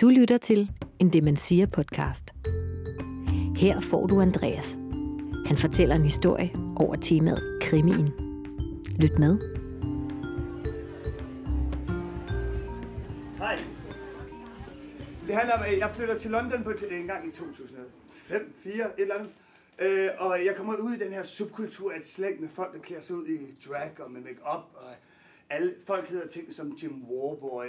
Du lytter til en Demensia podcast. Her får du Andreas. Han fortæller en historie over temaet krimien. Lyt med. Hej. Det handler om, at jeg flytter til London på en gang i 2005, 4, et eller andet. Øh, og jeg kommer ud i den her subkultur af et slæng med folk, der klæder sig ud i drag og med make-up. Og alle folk hedder ting som Jim Warboy,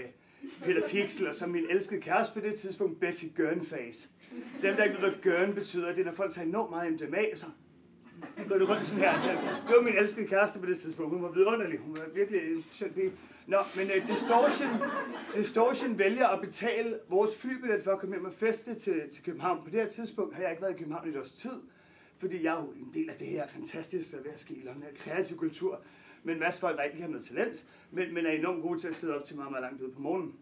Peter Pixel, og som min elskede kæreste på det tidspunkt, Betty Gurnface. Selvom der ikke ved, hvad betyder, det er, når folk tager enormt meget MDMA, så går det rundt sådan her. Det var min elskede kæreste på det tidspunkt. Hun var vidunderlig. Hun var virkelig en speciel pige. Nå, men uh, Distortion, Distortion vælger at betale vores flybillet for at komme hjem og feste til, til København. På det her tidspunkt har jeg ikke været i København i et års tid, fordi jeg er jo en del af det her fantastiske, der er ved at ske i London, kreativ kultur, men en masse folk, der ikke har noget talent, men, men er enormt gode til at sidde op til meget, meget langt ude på morgenen.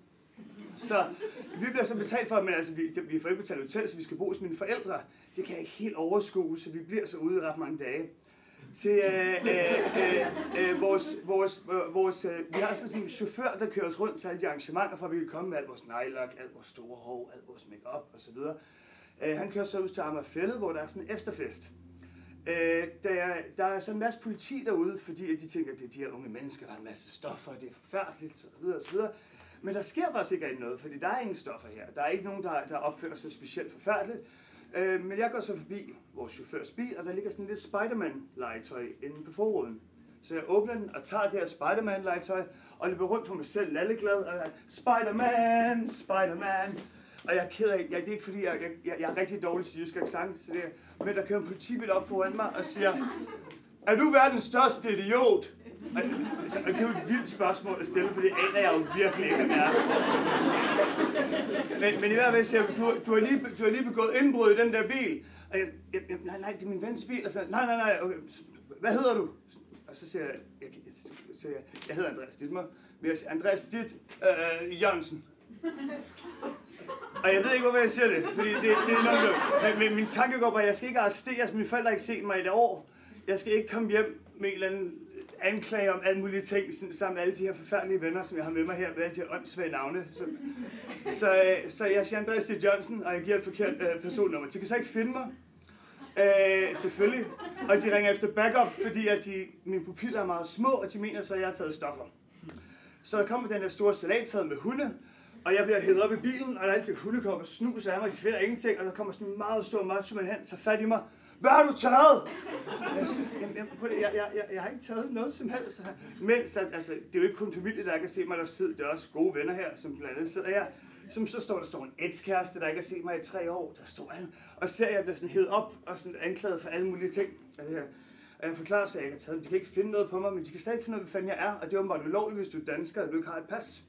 Så vi bliver så betalt for, men altså, vi, vi får ikke betalt hotel, så vi skal bo hos mine forældre. Det kan jeg ikke helt overskue, så vi bliver så ude ret mange dage. Til øh, øh, øh, øh, vores, vores, øh, vores øh, vi har altså sådan en chauffør, der kører os rundt til alle de arrangementer, for at vi kan komme med alt vores nejlok, alt vores store hår, alt vores makeup osv. Øh, han kører så ud til Amagerfællet, hvor der er sådan en efterfest. Øh, der, der er så en masse politi derude, fordi at de tænker, at det er de her unge mennesker, der har en masse stoffer, og det er forfærdeligt, så videre, så videre. Men der sker faktisk ikke rigtig noget, fordi der er ingen stoffer her. Der er ikke nogen, der, der opfører sig specielt forfærdeligt. Øh, men jeg går så forbi vores chaufførs bil, og der ligger sådan lidt Spider-Man-legetøj inde på forruden. Så jeg åbner den og tager det her Spider-Man-legetøj, og løber rundt for mig selv, lalleglad, og jeg, Spider-Man, Spider-Man. Og jeg er ked af, ja, det er ikke fordi, jeg, jeg, jeg er rigtig dårlig til jysk accent, så det, men der kører en politibil op foran mig og siger, er du verdens største idiot? Og, altså, og det er jo et vildt spørgsmål at stille, for det aner jeg jo virkelig ikke, at er. Men, men i hvert fald siger du, du, har lige, du har lige begået indbrud i den der bil. Og jeg, jeg, jeg, nej, nej, det er min vens bil. Og så, nej, nej, nej, okay. hvad hedder du? Og så siger jeg, jeg, jeg, jeg, jeg, jeg hedder Andreas Dittmer. Men jeg siger, Andreas Ditt øh, Jørgensen. Og jeg ved ikke, hvorfor jeg siger det, fordi det, det er noget, men, men min tanke går bare, at jeg skal ikke arresteres, mine forældre har ikke set mig i et år. Jeg skal ikke komme hjem med en eller anden anklage om alle mulige ting, sammen med alle de her forfærdelige venner, som jeg har med mig her, med alle de her åndssvage navne. Så, så, øh, så jeg siger Andreas D. Johnson, og jeg giver et forkert øh, personnummer. De kan så ikke finde mig. Øh, selvfølgelig. Og de ringer efter backup, fordi at de, mine pupiller er meget små, og de mener så, at jeg har taget stoffer. Så der kommer den der store salatfad med hunde, og jeg bliver hævet op i bilen, og der er altid hundekop og snus af mig, de finder ingenting, og der kommer sådan en meget stor macho med hen, tager fat i mig. Hvad har du taget? Jeg, jamen, jeg, jeg, jeg, jeg, jeg har ikke taget noget som helst. Men så, altså, det er jo ikke kun familie, der kan se mig, der sidder. Det er også gode venner her, som blandt andet sidder her. Som så står der står en ekskæreste, der ikke har set mig i tre år. Der står han, og ser jeg bliver sådan hævet op og sådan anklaget for alle mulige ting. Altså, jeg, og jeg forklarer så at jeg ikke har taget dem. De kan ikke finde noget på mig, men de kan stadig finde ud af, hvad fanden jeg er. Og det er åbenbart ulovligt, hvis du er dansker, og du ikke har et pas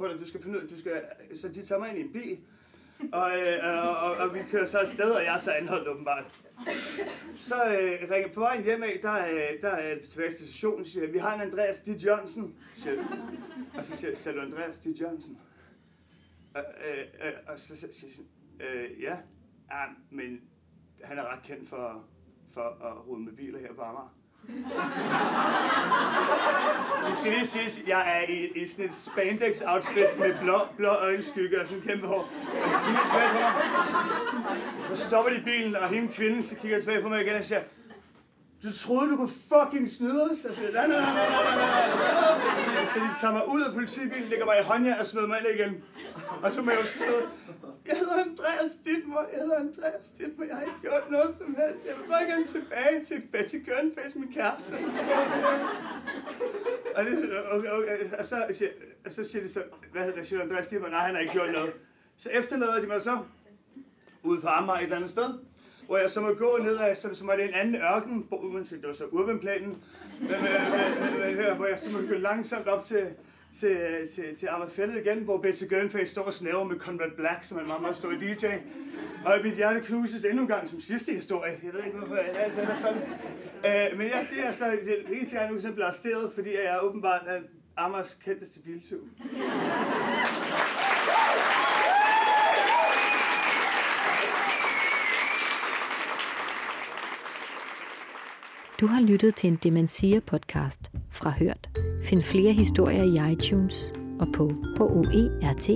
på dig. Du skal finde ud af, du skal, så de tager mig ind i en bil, og, øh, og, og, og, vi kører så afsted, og jeg er så anholdt åbenbart. Så øh, ringer på vejen hjem af, der, øh, der er tilbage til stationen, siger vi har en Andreas Dit Jørgensen. Siger, og så siger jeg, du Andreas Dit Jørgensen? Og, øh, øh, og så siger jeg, øh, ja, ja, men han er ret kendt for, for at rode med biler her på Amager. Det skal lige siges, jeg er i, i sådan et spandex outfit med blå, blå øjenskygge og sådan en kæmpe hår. Og de kigger tilbage på mig. Så stopper de bilen, og hende kvinden så kigger tilbage på mig igen og siger, du troede, du kunne fucking snyde os? Jeg siger, nej, nej, nej, nej, nej. Så, så de tager mig ud af politibilen, lægger mig i håndjern og smider mig ind igen. Og så må jeg jo sidde, jeg hedder Andreas Dittmer, jeg hedder Andreas Dittmer, jeg har ikke gjort noget som helst. Jeg vil bare gerne tilbage til Betty Gurnface, min kæreste, som står der. Og, det, okay, okay, og så, siger, og så siger de så, hvad hedder det, Andreas Dittmer? Nej, han har ikke gjort noget. Så efterlader de mig så ude på Amager et eller andet sted, hvor jeg så må gå ned af, som, som var det en anden ørken, det var så urbanplanen, hvor jeg så må gå langsomt op til, til, til, til Amagerfællet igen, hvor Betsy Gurnface står og snæver med Conrad Black, som er en meget, meget stor DJ. Og mit hjerte knuses endnu en gang som sidste historie. Jeg ved ikke, hvorfor jeg altså er sådan. Øh, men ja, det er så det eneste gang, jeg nogensinde bliver arresteret, fordi jeg er åbenbart er Amers kendteste biltyv. Du har lyttet til en Demensia podcast fra Hørt. Find flere historier i iTunes og på hoert.dk.